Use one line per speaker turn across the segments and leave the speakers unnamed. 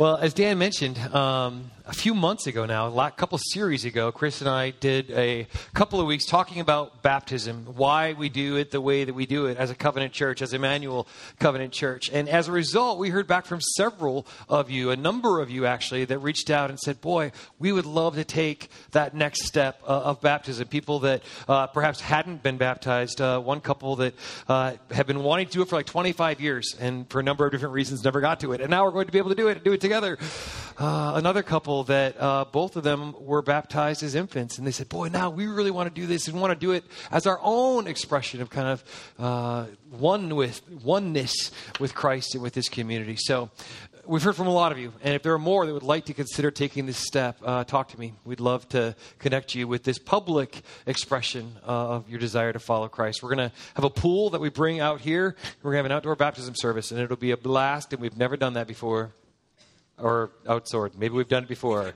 Well, as Dan mentioned, um, a few months ago now, a couple series ago, Chris and I did a couple of weeks talking about baptism, why we do it the way that we do it as a covenant church, as Emmanuel Covenant Church. And as a result, we heard back from several of you, a number of you actually, that reached out and said, Boy, we would love to take that next step uh, of baptism. People that uh, perhaps hadn't been baptized, uh, one couple that uh, have been wanting to do it for like 25 years and for a number of different reasons never got to it. And now we're going to be able to do it and do it together. Uh, another couple that uh, both of them were baptized as infants, and they said, "Boy, now we really want to do this and want to do it as our own expression of kind of uh, one with oneness with Christ and with this community." So. We've heard from a lot of you, and if there are more that would like to consider taking this step, uh, talk to me. We'd love to connect you with this public expression uh, of your desire to follow Christ. We're going to have a pool that we bring out here. We're going to have an outdoor baptism service, and it'll be a blast, and we've never done that before or outsourced. Maybe we've done it before.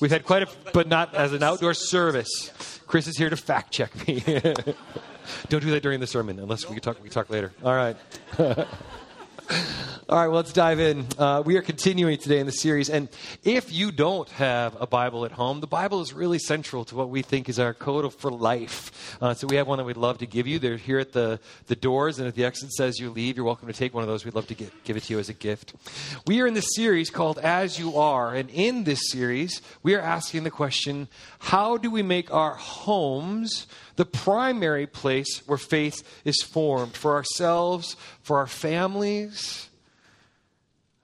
We've had quite a, but not as an outdoor service. Chris is here to fact check me. Don't do that during the sermon, unless we talk. We talk later. All right. All right, well, let's dive in. Uh, we are continuing today in the series. And if you don't have a Bible at home, the Bible is really central to what we think is our code for life. Uh, so we have one that we'd love to give you. They're here at the, the doors, and at the exit says you leave, you're welcome to take one of those. We'd love to get, give it to you as a gift. We are in this series called As You Are. And in this series, we are asking the question how do we make our homes the primary place where faith is formed for ourselves, for our families.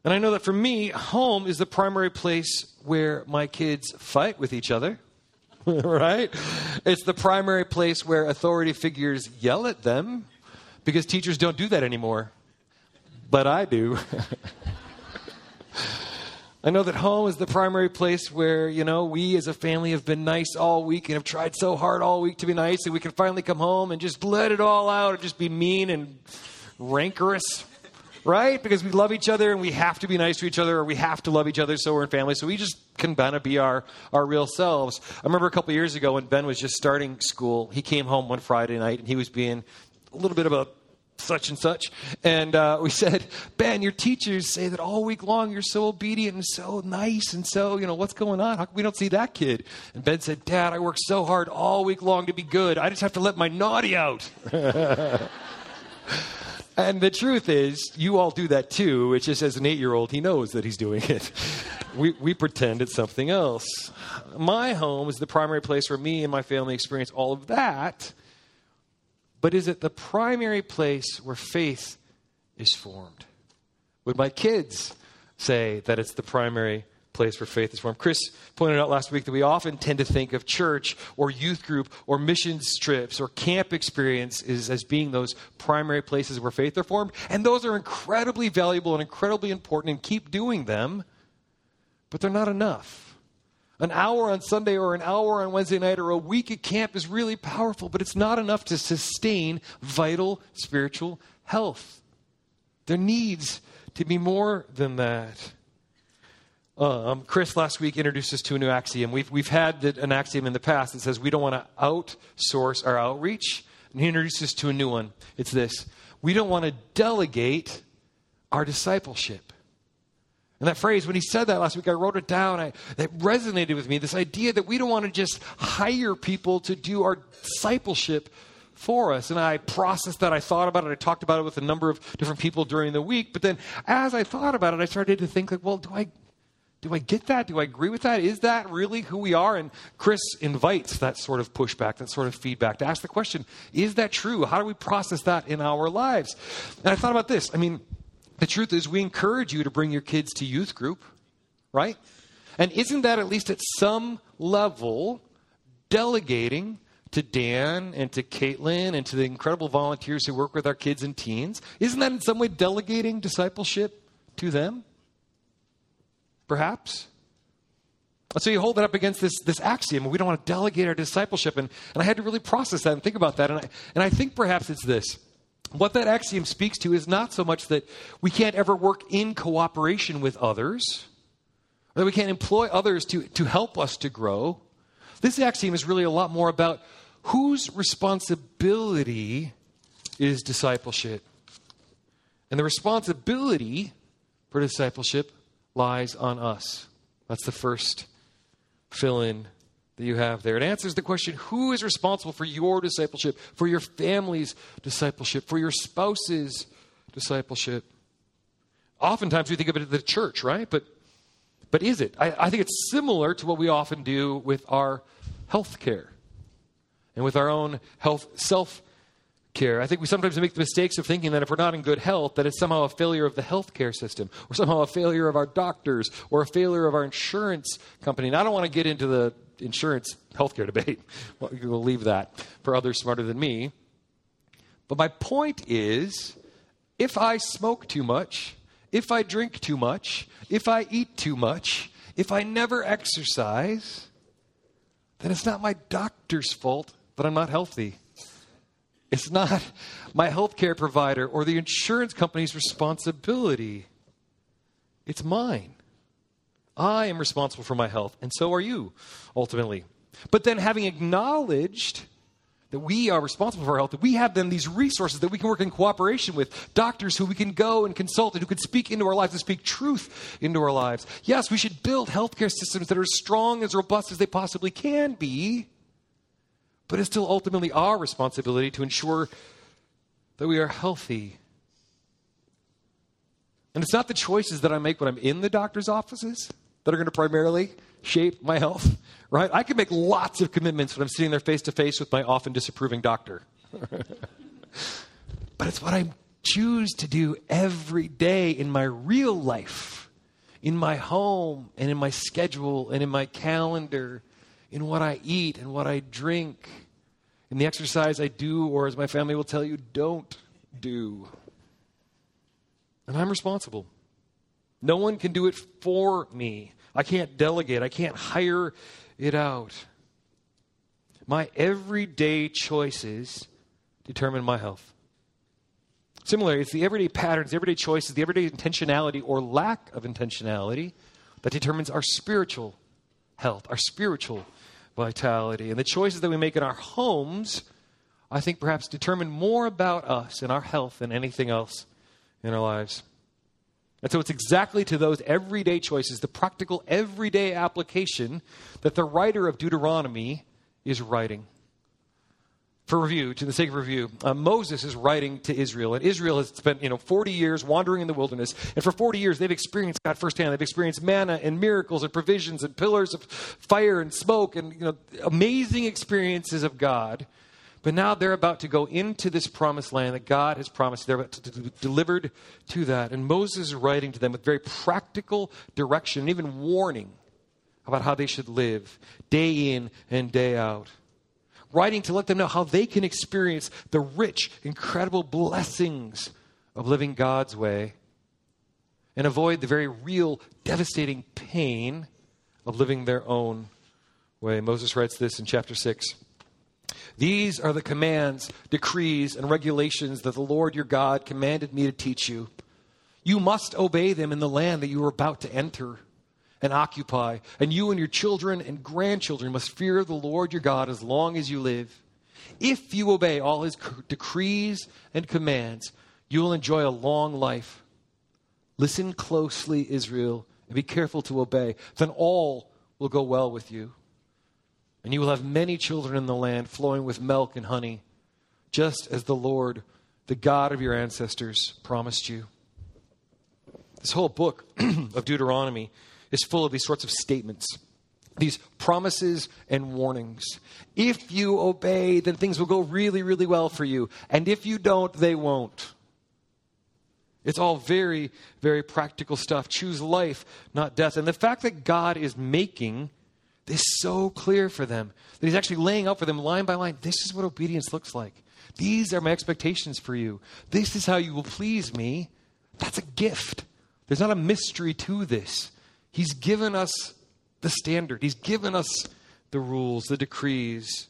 And I know that for me, home is the primary place where my kids fight with each other, right? It's the primary place where authority figures yell at them because teachers don't do that anymore. But I do. I know that home is the primary place where, you know, we as a family have been nice all week and have tried so hard all week to be nice and we can finally come home and just let it all out or just be mean and rancorous, right? Because we love each other and we have to be nice to each other or we have to love each other so we're in family. So we just can kind of be our, our real selves. I remember a couple years ago when Ben was just starting school, he came home one Friday night and he was being a little bit of a such and such. And uh, we said, Ben, your teachers say that all week long you're so obedient and so nice and so, you know, what's going on? How come we don't see that kid? And Ben said, Dad, I work so hard all week long to be good. I just have to let my naughty out. and the truth is, you all do that too. It's just as an eight year old, he knows that he's doing it. we, we pretend it's something else. My home is the primary place where me and my family experience all of that but is it the primary place where faith is formed? Would my kids say that it's the primary place where faith is formed? Chris pointed out last week that we often tend to think of church or youth group or missions trips or camp experiences as being those primary places where faith are formed. And those are incredibly valuable and incredibly important and keep doing them, but they're not enough. An hour on Sunday or an hour on Wednesday night or a week at camp is really powerful, but it's not enough to sustain vital spiritual health. There needs to be more than that. Um, Chris last week introduced us to a new axiom. We've, we've had the, an axiom in the past that says we don't want to outsource our outreach. And he introduced us to a new one. It's this we don't want to delegate our discipleship. And that phrase, when he said that last week, I wrote it down. I, it resonated with me. This idea that we don't want to just hire people to do our discipleship for us. And I processed that. I thought about it. I talked about it with a number of different people during the week. But then as I thought about it, I started to think like, well, do I do I get that? Do I agree with that? Is that really who we are? And Chris invites that sort of pushback, that sort of feedback to ask the question, is that true? How do we process that in our lives? And I thought about this. I mean, the truth is, we encourage you to bring your kids to youth group, right? And isn't that at least at some level delegating to Dan and to Caitlin and to the incredible volunteers who work with our kids and teens? Isn't that in some way delegating discipleship to them? Perhaps? So you hold that up against this, this axiom. We don't want to delegate our discipleship. And, and I had to really process that and think about that. And I, and I think perhaps it's this what that axiom speaks to is not so much that we can't ever work in cooperation with others, or that we can't employ others to, to help us to grow. This axiom is really a lot more about whose responsibility is discipleship. And the responsibility for discipleship lies on us. That's the first fill in that you have there. It answers the question who is responsible for your discipleship, for your family's discipleship, for your spouse's discipleship? Oftentimes we think of it as the church, right? But, but is it? I, I think it's similar to what we often do with our health care and with our own health self care. I think we sometimes make the mistakes of thinking that if we're not in good health, that it's somehow a failure of the healthcare system, or somehow a failure of our doctors, or a failure of our insurance company. And I don't want to get into the insurance healthcare debate. we'll leave that for others smarter than me. But my point is if I smoke too much, if I drink too much, if I eat too much, if I never exercise, then it's not my doctor's fault that I'm not healthy. It's not my healthcare provider or the insurance company's responsibility. It's mine. I am responsible for my health, and so are you, ultimately. But then, having acknowledged that we are responsible for our health, that we have then these resources that we can work in cooperation with, doctors who we can go and consult and who can speak into our lives and speak truth into our lives. Yes, we should build healthcare systems that are as strong, as robust as they possibly can be, but it's still ultimately our responsibility to ensure that we are healthy. And it's not the choices that I make when I'm in the doctor's offices that are going to primarily shape my health, right? I can make lots of commitments when I'm sitting there face to face with my often disapproving doctor. but it's what I choose to do every day in my real life, in my home, and in my schedule, and in my calendar, in what I eat and what I drink, in the exercise I do, or as my family will tell you, don't do. And I'm responsible. No one can do it for me. I can't delegate, I can't hire it out. My everyday choices determine my health. Similarly, it's the everyday patterns, the everyday choices, the everyday intentionality or lack of intentionality that determines our spiritual health, our spiritual vitality. And the choices that we make in our homes, I think perhaps determine more about us and our health than anything else in our lives. And so it's exactly to those everyday choices, the practical everyday application, that the writer of Deuteronomy is writing. For review, to the sake of review, uh, Moses is writing to Israel, and Israel has spent you know 40 years wandering in the wilderness, and for 40 years they've experienced God firsthand. They've experienced manna and miracles and provisions and pillars of fire and smoke and you know amazing experiences of God. But now they're about to go into this promised land that God has promised. They're about to be delivered to that. And Moses is writing to them with very practical direction and even warning about how they should live day in and day out. Writing to let them know how they can experience the rich, incredible blessings of living God's way and avoid the very real, devastating pain of living their own way. Moses writes this in chapter 6. These are the commands, decrees, and regulations that the Lord your God commanded me to teach you. You must obey them in the land that you are about to enter and occupy, and you and your children and grandchildren must fear the Lord your God as long as you live. If you obey all his decrees and commands, you will enjoy a long life. Listen closely, Israel, and be careful to obey. Then all will go well with you and you will have many children in the land flowing with milk and honey, just as the Lord, the God of your ancestors, promised you. This whole book of Deuteronomy is full of these sorts of statements, these promises and warnings. If you obey, then things will go really, really well for you. And if you don't, they won't. It's all very, very practical stuff. Choose life, not death. And the fact that God is making this so clear for them that he's actually laying out for them line by line this is what obedience looks like. These are my expectations for you. This is how you will please me. That's a gift. There's not a mystery to this. He's given us the standard, He's given us the rules, the decrees.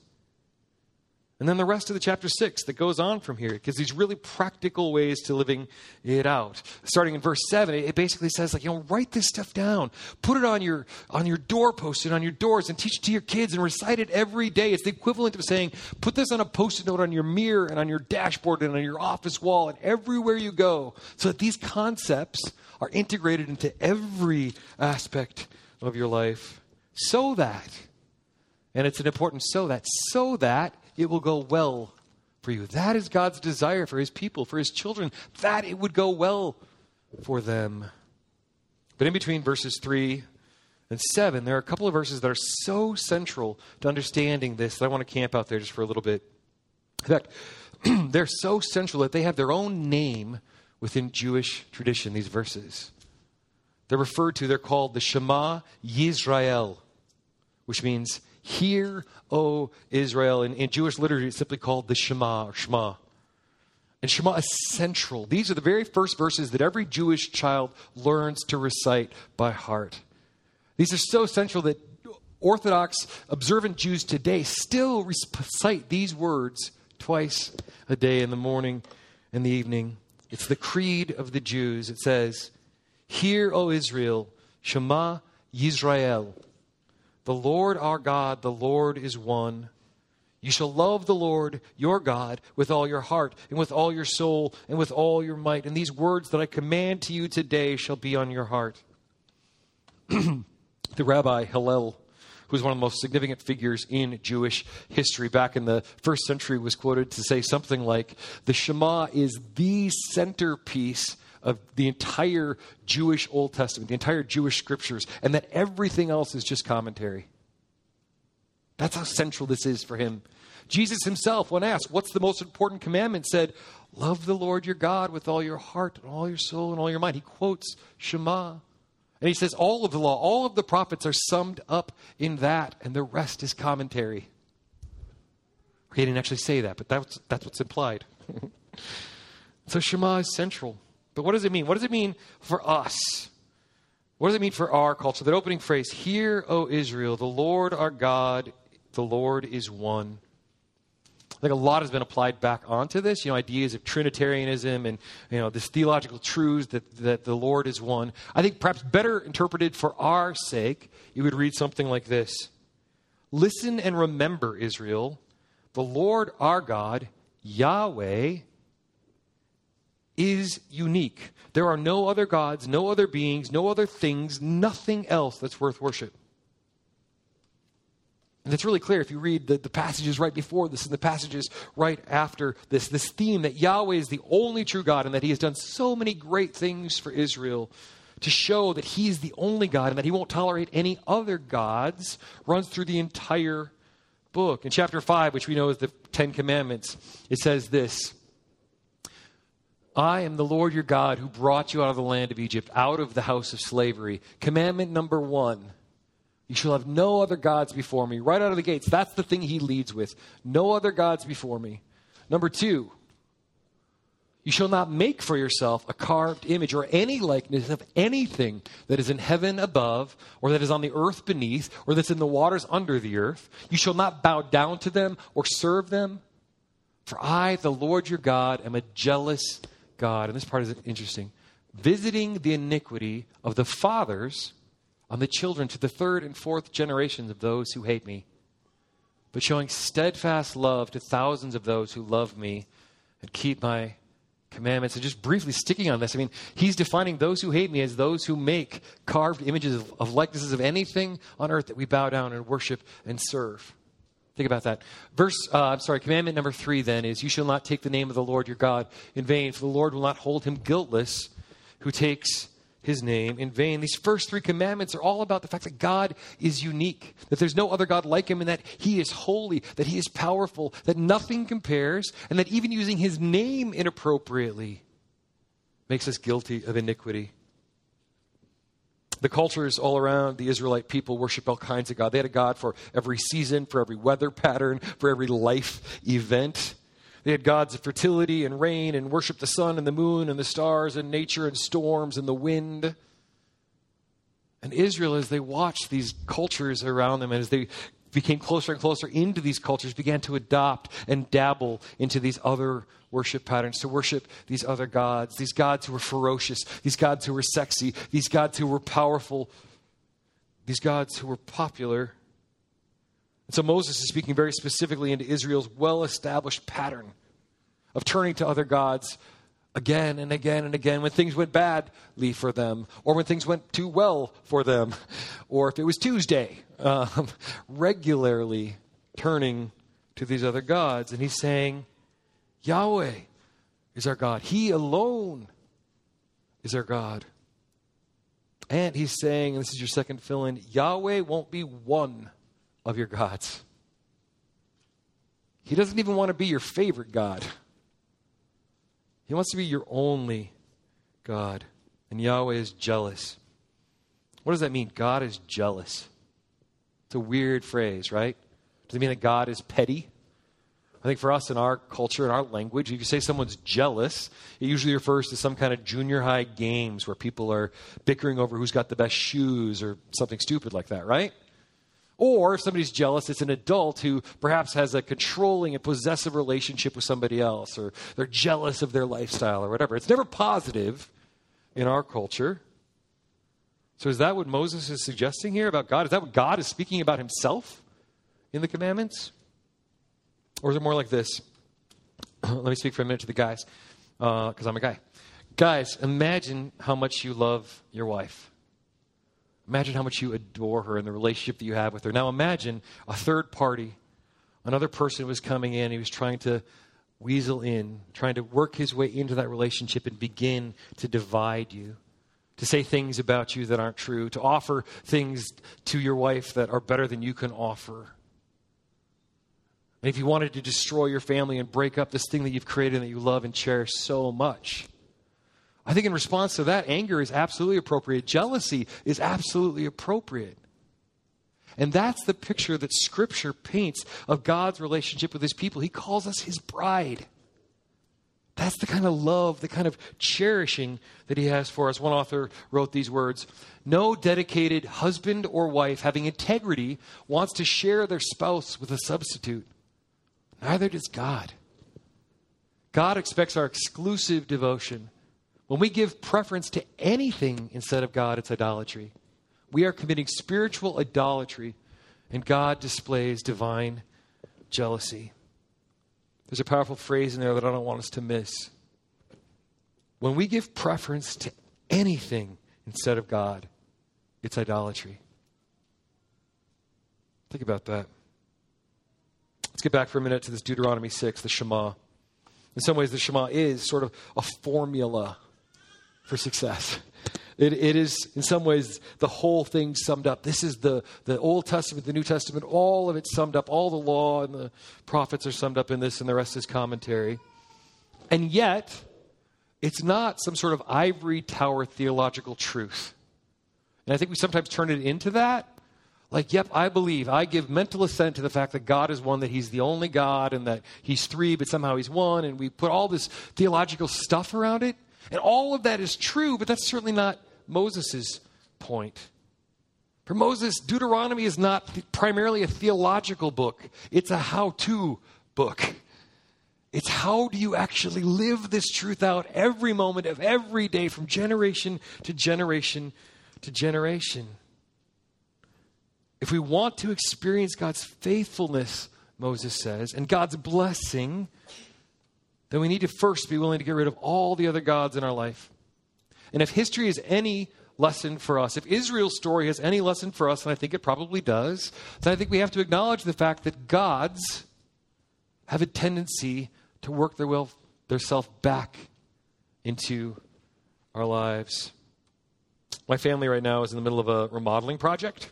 And then the rest of the chapter six that goes on from here gives these really practical ways to living it out. Starting in verse seven, it basically says like, you know, write this stuff down, put it on your on your doorpost and on your doors, and teach it to your kids and recite it every day. It's the equivalent of saying, put this on a post-it note on your mirror and on your dashboard and on your office wall and everywhere you go, so that these concepts are integrated into every aspect of your life, so that, and it's an important so that, so that it will go well for you. That is God's desire for his people, for his children, that it would go well for them. But in between verses 3 and 7, there are a couple of verses that are so central to understanding this that I want to camp out there just for a little bit. In fact, they're so central that they have their own name within Jewish tradition, these verses. They're referred to, they're called the Shema Yisrael, which means Hear, O Israel. In, in Jewish literature, it's simply called the Shema or Shema. And Shema is central. These are the very first verses that every Jewish child learns to recite by heart. These are so central that Orthodox observant Jews today still recite these words twice a day in the morning and the evening. It's the creed of the Jews. It says, Hear, O Israel, Shema Yisrael. The Lord our God, the Lord is one. You shall love the Lord your God with all your heart and with all your soul and with all your might. And these words that I command to you today shall be on your heart. the rabbi Hillel, who was one of the most significant figures in Jewish history back in the first century, was quoted to say something like The Shema is the centerpiece of the entire Jewish Old Testament, the entire Jewish scriptures, and that everything else is just commentary. That's how central this is for him. Jesus himself, when asked, What's the most important commandment? said, Love the Lord your God with all your heart and all your soul and all your mind. He quotes Shema. And he says, All of the law, all of the prophets are summed up in that, and the rest is commentary. He didn't actually say that, but that's, that's what's implied. so Shema is central. But what does it mean? What does it mean for us? What does it mean for our culture? That opening phrase, Hear, O Israel, the Lord our God, the Lord is one. I think a lot has been applied back onto this, you know, ideas of Trinitarianism and, you know, this theological truths that, that the Lord is one. I think perhaps better interpreted for our sake, you would read something like this Listen and remember, Israel, the Lord our God, Yahweh, is unique. There are no other gods, no other beings, no other things, nothing else that's worth worship. And it's really clear if you read the, the passages right before this and the passages right after this, this theme that Yahweh is the only true God and that He has done so many great things for Israel to show that He is the only God and that He won't tolerate any other gods runs through the entire book. In chapter 5, which we know is the Ten Commandments, it says this I am the Lord your God who brought you out of the land of Egypt, out of the house of slavery. Commandment number one you shall have no other gods before me. Right out of the gates, that's the thing he leads with. No other gods before me. Number two, you shall not make for yourself a carved image or any likeness of anything that is in heaven above, or that is on the earth beneath, or that's in the waters under the earth. You shall not bow down to them or serve them. For I, the Lord your God, am a jealous God, and this part is interesting, visiting the iniquity of the fathers on the children to the third and fourth generations of those who hate me, but showing steadfast love to thousands of those who love me and keep my commandments. And just briefly sticking on this, I mean, he's defining those who hate me as those who make carved images of, of likenesses of anything on earth that we bow down and worship and serve. Think about that. Verse, uh, I'm sorry, commandment number three then is, You shall not take the name of the Lord your God in vain, for the Lord will not hold him guiltless who takes his name in vain. These first three commandments are all about the fact that God is unique, that there's no other God like him, and that he is holy, that he is powerful, that nothing compares, and that even using his name inappropriately makes us guilty of iniquity. The cultures all around the Israelite people worship all kinds of God. They had a God for every season, for every weather pattern, for every life event. They had gods of fertility and rain and worshiped the sun and the moon and the stars and nature and storms and the wind. And Israel, as they watched these cultures around them and as they became closer and closer into these cultures, began to adopt and dabble into these other worship patterns, to worship these other gods, these gods who were ferocious, these gods who were sexy, these gods who were powerful, these gods who were popular. And so Moses is speaking very specifically into Israel's well established pattern of turning to other gods again and again and again when things went badly for them, or when things went too well for them, or if it was Tuesday, um, regularly turning to these other gods. And he's saying, Yahweh is our God. He alone is our God. And he's saying, and this is your second fill in, Yahweh won't be one of your gods. He doesn't even want to be your favorite God. He wants to be your only God. And Yahweh is jealous. What does that mean? God is jealous. It's a weird phrase, right? Does it mean that God is petty? I think for us in our culture, in our language, if you say someone's jealous, it usually refers to some kind of junior high games where people are bickering over who's got the best shoes or something stupid like that, right? Or if somebody's jealous, it's an adult who perhaps has a controlling and possessive relationship with somebody else, or they're jealous of their lifestyle or whatever. It's never positive in our culture. So, is that what Moses is suggesting here about God? Is that what God is speaking about himself in the commandments? Or is it more like this? Let me speak for a minute to the guys, because uh, I'm a guy. Guys, imagine how much you love your wife. Imagine how much you adore her and the relationship that you have with her. Now imagine a third party, another person was coming in, he was trying to weasel in, trying to work his way into that relationship and begin to divide you, to say things about you that aren't true, to offer things to your wife that are better than you can offer. And if you wanted to destroy your family and break up this thing that you've created and that you love and cherish so much, I think in response to that, anger is absolutely appropriate. Jealousy is absolutely appropriate. And that's the picture that Scripture paints of God's relationship with His people. He calls us His bride. That's the kind of love, the kind of cherishing that He has for us. One author wrote these words No dedicated husband or wife having integrity wants to share their spouse with a substitute. Neither does God. God expects our exclusive devotion. When we give preference to anything instead of God, it's idolatry. We are committing spiritual idolatry, and God displays divine jealousy. There's a powerful phrase in there that I don't want us to miss. When we give preference to anything instead of God, it's idolatry. Think about that. Let's get back for a minute to this Deuteronomy 6, the Shema. In some ways, the Shema is sort of a formula for success. It, it is, in some ways, the whole thing summed up. This is the, the Old Testament, the New Testament, all of it summed up. All the law and the prophets are summed up in this, and the rest is commentary. And yet, it's not some sort of ivory tower theological truth. And I think we sometimes turn it into that. Like, yep, I believe. I give mental assent to the fact that God is one, that He's the only God, and that He's three, but somehow He's one. And we put all this theological stuff around it. And all of that is true, but that's certainly not Moses' point. For Moses, Deuteronomy is not primarily a theological book, it's a how to book. It's how do you actually live this truth out every moment of every day from generation to generation to generation. If we want to experience God's faithfulness, Moses says, and God's blessing, then we need to first be willing to get rid of all the other gods in our life. And if history is any lesson for us, if Israel's story has any lesson for us, and I think it probably does, then I think we have to acknowledge the fact that gods have a tendency to work their will, their self back into our lives. My family right now is in the middle of a remodeling project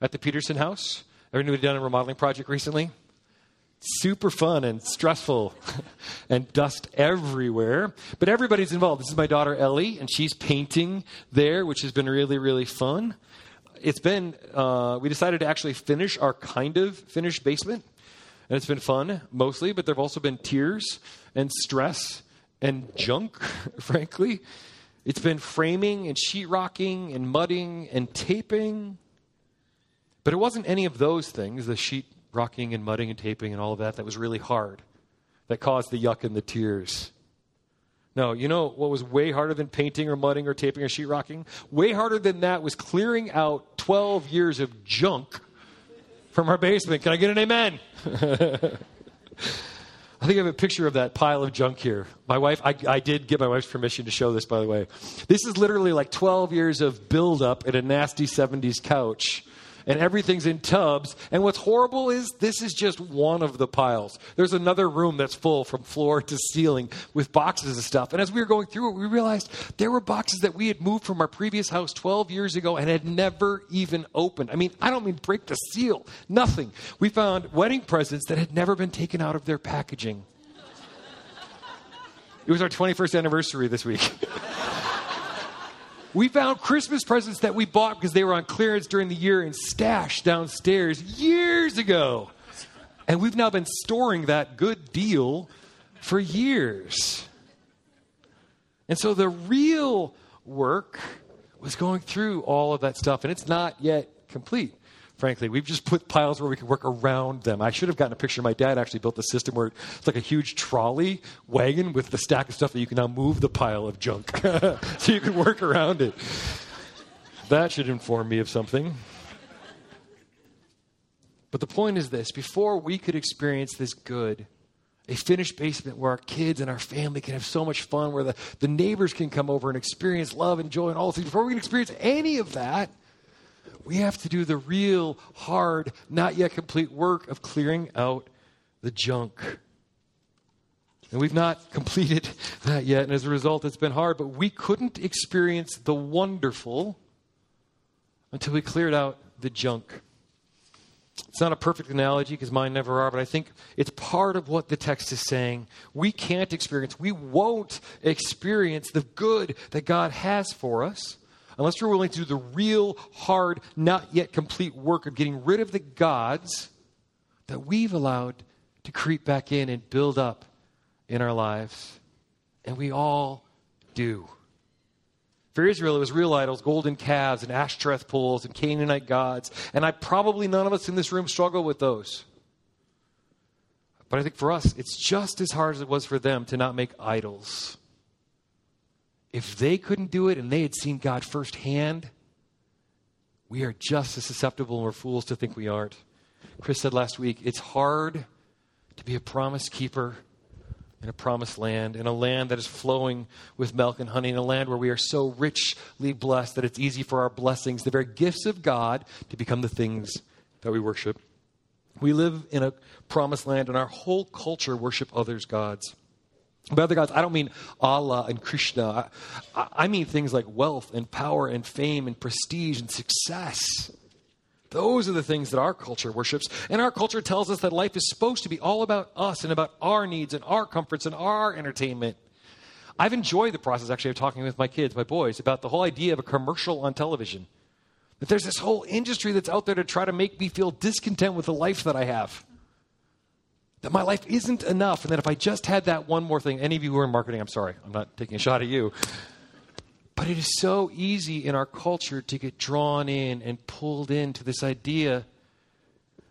at the Peterson house. Everybody done a remodeling project recently? Super fun and stressful and dust everywhere. But everybody's involved. This is my daughter Ellie, and she's painting there, which has been really, really fun. It's been, uh, we decided to actually finish our kind of finished basement. And it's been fun, mostly, but there have also been tears and stress and junk, frankly. It's been framing and sheetrocking and mudding and taping. But it wasn't any of those things, the sheet rocking and mudding and taping and all of that, that was really hard, that caused the yuck and the tears. No, you know what was way harder than painting or mudding or taping or sheetrocking? Way harder than that was clearing out 12 years of junk from our basement. Can I get an amen? I think I have a picture of that pile of junk here. My wife, I, I, did get my wife's permission to show this, by the way. This is literally like 12 years of buildup in a nasty 70s couch and everything's in tubs. And what's horrible is this is just one of the piles. There's another room that's full from floor to ceiling with boxes of stuff. And as we were going through it, we realized there were boxes that we had moved from our previous house 12 years ago and had never even opened. I mean, I don't mean break the seal, nothing. We found wedding presents that had never been taken out of their packaging. It was our 21st anniversary this week. We found Christmas presents that we bought because they were on clearance during the year and stashed downstairs years ago. And we've now been storing that good deal for years. And so the real work was going through all of that stuff, and it's not yet complete frankly. We've just put piles where we can work around them. I should have gotten a picture. My dad actually built a system where it's like a huge trolley wagon with the stack of stuff that you can now move the pile of junk so you can work around it. That should inform me of something. But the point is this before we could experience this good, a finished basement where our kids and our family can have so much fun, where the, the neighbors can come over and experience love and joy and all things, before we can experience any of that, we have to do the real, hard, not yet complete work of clearing out the junk. And we've not completed that yet, and as a result, it's been hard, but we couldn't experience the wonderful until we cleared out the junk. It's not a perfect analogy because mine never are, but I think it's part of what the text is saying. We can't experience, we won't experience the good that God has for us unless we're willing to do the real, hard, not yet complete work of getting rid of the gods that we've allowed to creep back in and build up in our lives. And we all do. For Israel, it was real idols, golden calves, and Ashtoreth poles, and Canaanite gods. And I probably none of us in this room struggle with those. But I think for us, it's just as hard as it was for them to not make idols if they couldn't do it and they had seen God firsthand, we are just as susceptible and we're fools to think we aren't. Chris said last week, it's hard to be a promise keeper in a promised land, in a land that is flowing with milk and honey, in a land where we are so richly blessed that it's easy for our blessings, the very gifts of God, to become the things that we worship. We live in a promised land, and our whole culture worship others' gods. By other gods, I don't mean Allah and Krishna. I, I, mean things like wealth and power and fame and prestige and success. Those are the things that our culture worships. And our culture tells us that life is supposed to be all about us and about our needs and our comforts and our entertainment. I've enjoyed the process, actually, of talking with my kids, my boys, about the whole idea of a commercial on television. That there's this whole industry that's out there to try to make me feel discontent with the life that I have that my life isn't enough, and that if I just had that one more thing, any of you who are in marketing, I'm sorry, I'm not taking a shot at you. But it is so easy in our culture to get drawn in and pulled into this idea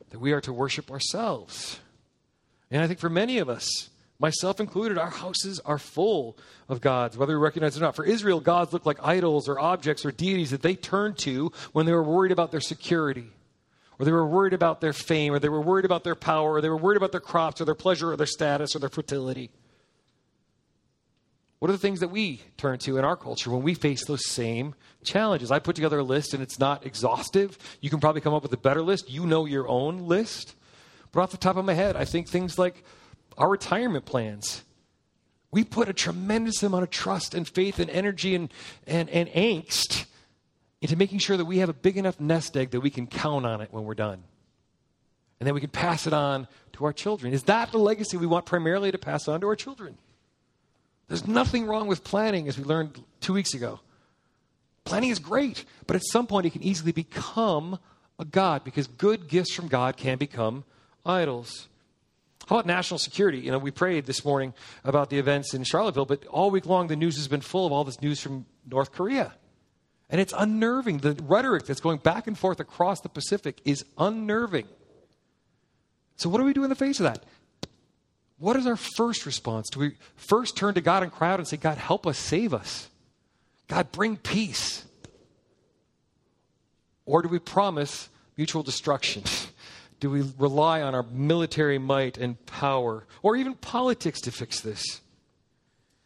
that we are to worship ourselves. And I think for many of us, myself included, our houses are full of gods, whether we recognize it or not. For Israel, gods look like idols or objects or deities that they turned to when they were worried about their security or they were worried about their fame, or they were worried about their power, or they were worried about their crops, or their pleasure, or their status, or their fertility. What are the things that we turn to in our culture when we face those same challenges? I put together a list, and it's not exhaustive. You can probably come up with a better list. You know your own list. But off the top of my head, I think things like our retirement plans. We put a tremendous amount of trust and faith and energy and, and, and angst into making sure that we have a big enough nest egg that we can count on it when we're done. And then we can pass it on to our children. Is that the legacy we want primarily to pass on to our children? There's nothing wrong with planning, as we learned two weeks ago. Planning is great, but at some point it can easily become a God because good gifts from God can become idols. How about national security? You know, we prayed this morning about the events in Charlottesville, but all week long the news has been full of all this news from North Korea And it's unnerving. The rhetoric that's going back and forth across the Pacific is unnerving. So, what do we do in the face of that? What is our first response? Do we first turn to God and cry out and say, God, help us, save us? God, bring peace? Or do we promise mutual destruction? Do we rely on our military might and power, or even politics to fix this?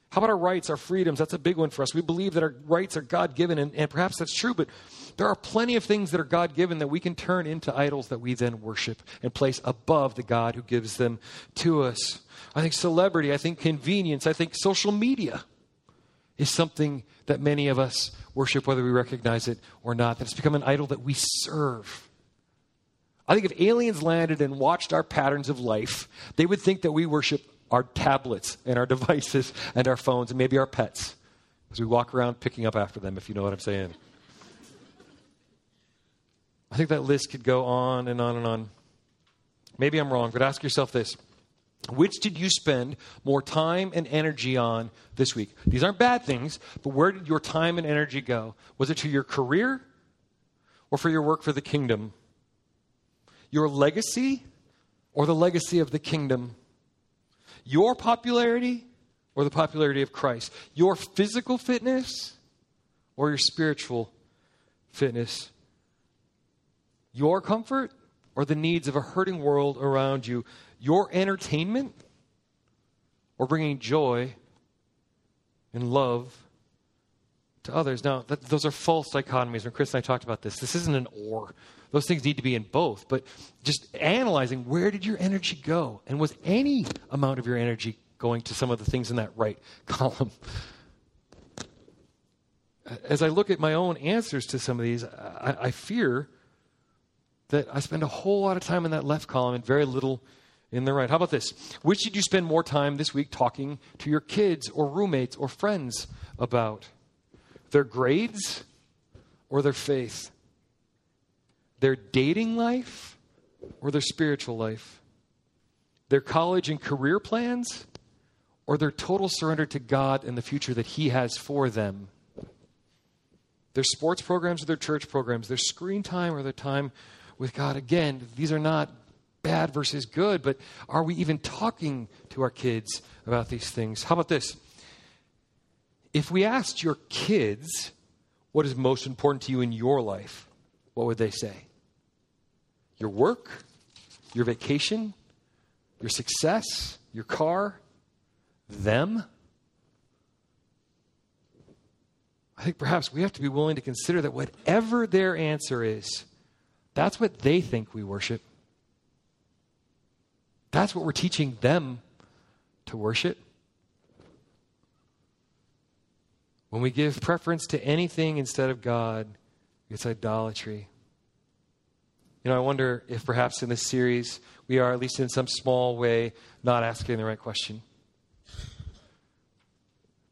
How about our rights, our freedoms? That's a big one for us. We believe that our rights are God given, and, and, perhaps that's true, but there are plenty of things that are God given that we can turn into idols that we then worship and place above the God who gives them to us. I think celebrity, I think convenience, I think social media is something that many of us worship, whether we recognize it or not, that it's become an idol that we serve. I think if aliens landed and watched our patterns of life, they would think that we worship our tablets and our devices and our phones and maybe our pets as we walk around picking up after them, if you know what I'm saying. I think that list could go on and on and on. Maybe I'm wrong, but ask yourself this which did you spend more time and energy on this week? These aren't bad things, but where did your time and energy go? Was it to your career or for your work for the kingdom? Your legacy or the legacy of the kingdom? Your popularity or the popularity of Christ? Your physical fitness or your spiritual fitness? Your comfort or the needs of a hurting world around you? your entertainment or bringing joy and love to others. Now, that, those are false dichotomies. When Chris and I talked about this, this isn't an or. Those things need to be in both. But just analyzing where did your energy go? And was any amount of your energy going to some of the things in that right column? As I look at my own answers to some of these, I, I fear that I spend a whole lot of time in that left column and very little in the right. How about this? Which did you spend more time this week talking to your kids or roommates or friends about? Their grades or their faith? Their dating life or their spiritual life? Their college and career plans or their total surrender to God and the future that He has for them? Their sports programs or their church programs? Their screen time or their time with God? Again, these are not bad versus good, but are we even talking to our kids about these things? How about this? If we asked your kids what is most important to you in your life, what would they say? Your work, your vacation, your success, your car, them? I think perhaps we have to be willing to consider that whatever their answer is, that's what they think we worship. That's what we're teaching them to worship. When we give preference to anything instead of God, it's idolatry. You know, I wonder if perhaps in this series we are, at least in some small way, not asking the right question.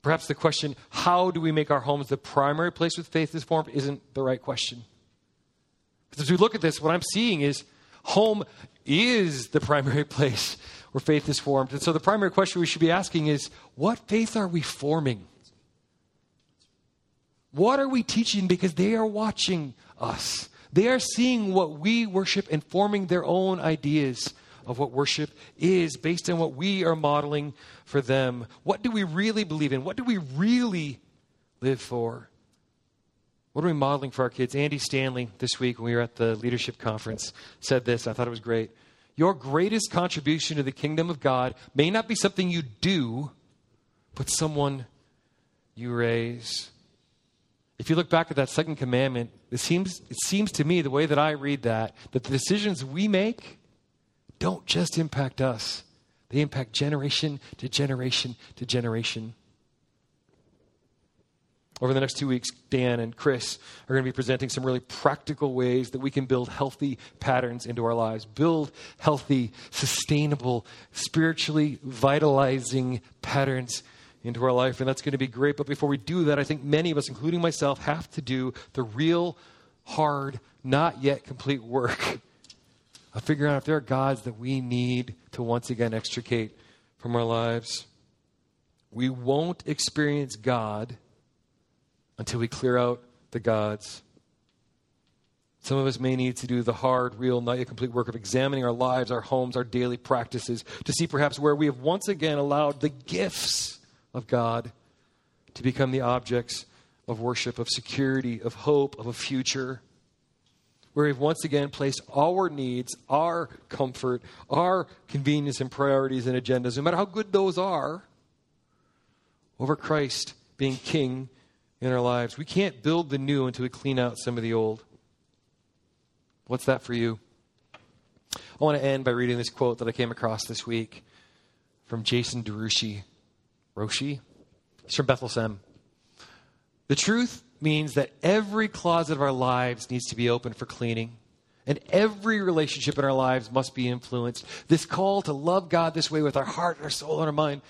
Perhaps the question, how do we make our homes the primary place with faith is formed, isn't the right question. Because as we look at this, what I'm seeing is home is the primary place where faith is formed. And so the primary question we should be asking is what faith are we forming? What are we teaching? Because they are watching us. They are seeing what we worship and forming their own ideas of what worship is based on what we are modeling for them. What do we really believe in? What do we really live for? What are we modeling for our kids? Andy Stanley, this week when we were at the leadership conference, said this. I thought it was great. Your greatest contribution to the kingdom of God may not be something you do, but someone you raise. If you look back at that second commandment, it seems, it seems to me, the way that I read that, that the decisions we make don't just impact us, they impact generation to generation to generation. Over the next two weeks, Dan and Chris are going to be presenting some really practical ways that we can build healthy patterns into our lives, build healthy, sustainable, spiritually vitalizing patterns into our life. And that's going to be great. But before we do that, I think many of us, including myself, have to do the real, hard, not yet complete work of figuring out if there are gods that we need to once again extricate from our lives. We won't experience God until we clear out the gods. Some of us may need to do the hard, real, not yet complete work of examining our lives, our homes, our daily practices to see perhaps where we have once again allowed the gifts of God to become the objects of worship, of security, of hope, of a future. Where we've once again placed our needs, our comfort, our convenience and priorities and agendas, no matter how good those are, over Christ being king in our lives. We can't build the new until we clean out some of the old. What's that for you? I want to end by reading this quote that I came across this week from Jason DeRouchie. Roshi? He's from Bethlehem. The truth means that every closet of our lives needs to be open for cleaning. And every relationship in our lives must be influenced. This call to love God this way with our heart, our soul, and our mind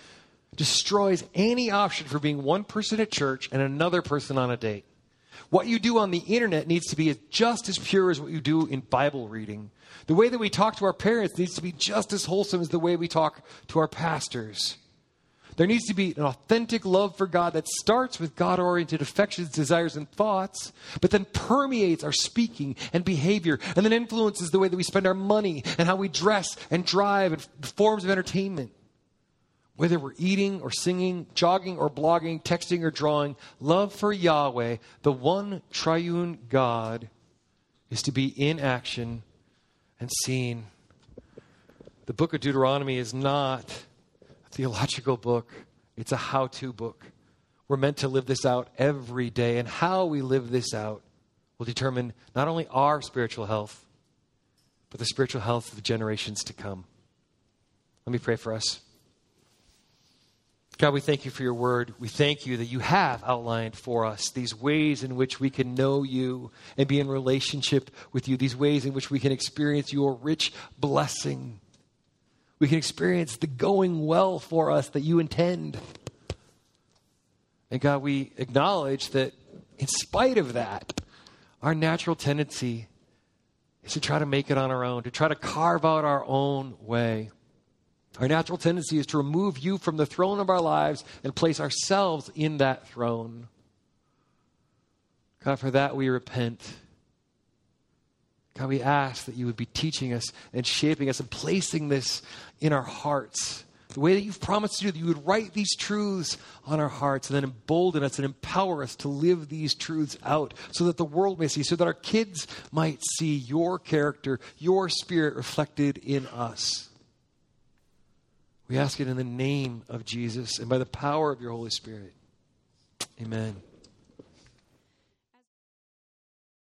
destroys any option for being one person at church and another person on a date. What you do on the internet needs to be just as pure as what you do in Bible reading. The way that we talk to our parents needs to be just as wholesome as the way we talk to our pastors. There needs to be an authentic love for God that starts with God oriented affections, desires, and thoughts, but then permeates our speaking and behavior, and then influences the way that we spend our money and how we dress and drive and forms of entertainment. Whether we're eating or singing, jogging or blogging, texting or drawing, love for Yahweh, the one triune God, is to be in action and seen. The book of Deuteronomy is not theological book, it's a how to book. We're meant to live this out every day, and how we live this out will determine not only our spiritual health, but the spiritual health of the generations to come. Let me pray for us. God, we thank you for your word. We thank you that you have outlined for us these ways in which we can know you and be in relationship with you, these ways in which we can experience your rich blessing. We can experience the going well for us that you intend. And God, we acknowledge that in spite of that, our natural tendency is to try to make it on our own, to try to carve out our own way. Our natural tendency is to remove you from the throne of our lives and place ourselves in that throne. God, for that we repent. God, we ask that you would be teaching us and shaping us and placing this in our hearts. The way that you've promised to do, that you would write these truths on our hearts and then embolden us and empower us to live these truths out so that the world may see, so that our kids might see your character, your spirit reflected in us. We ask it in the name of Jesus and by the power of your Holy Spirit. Amen.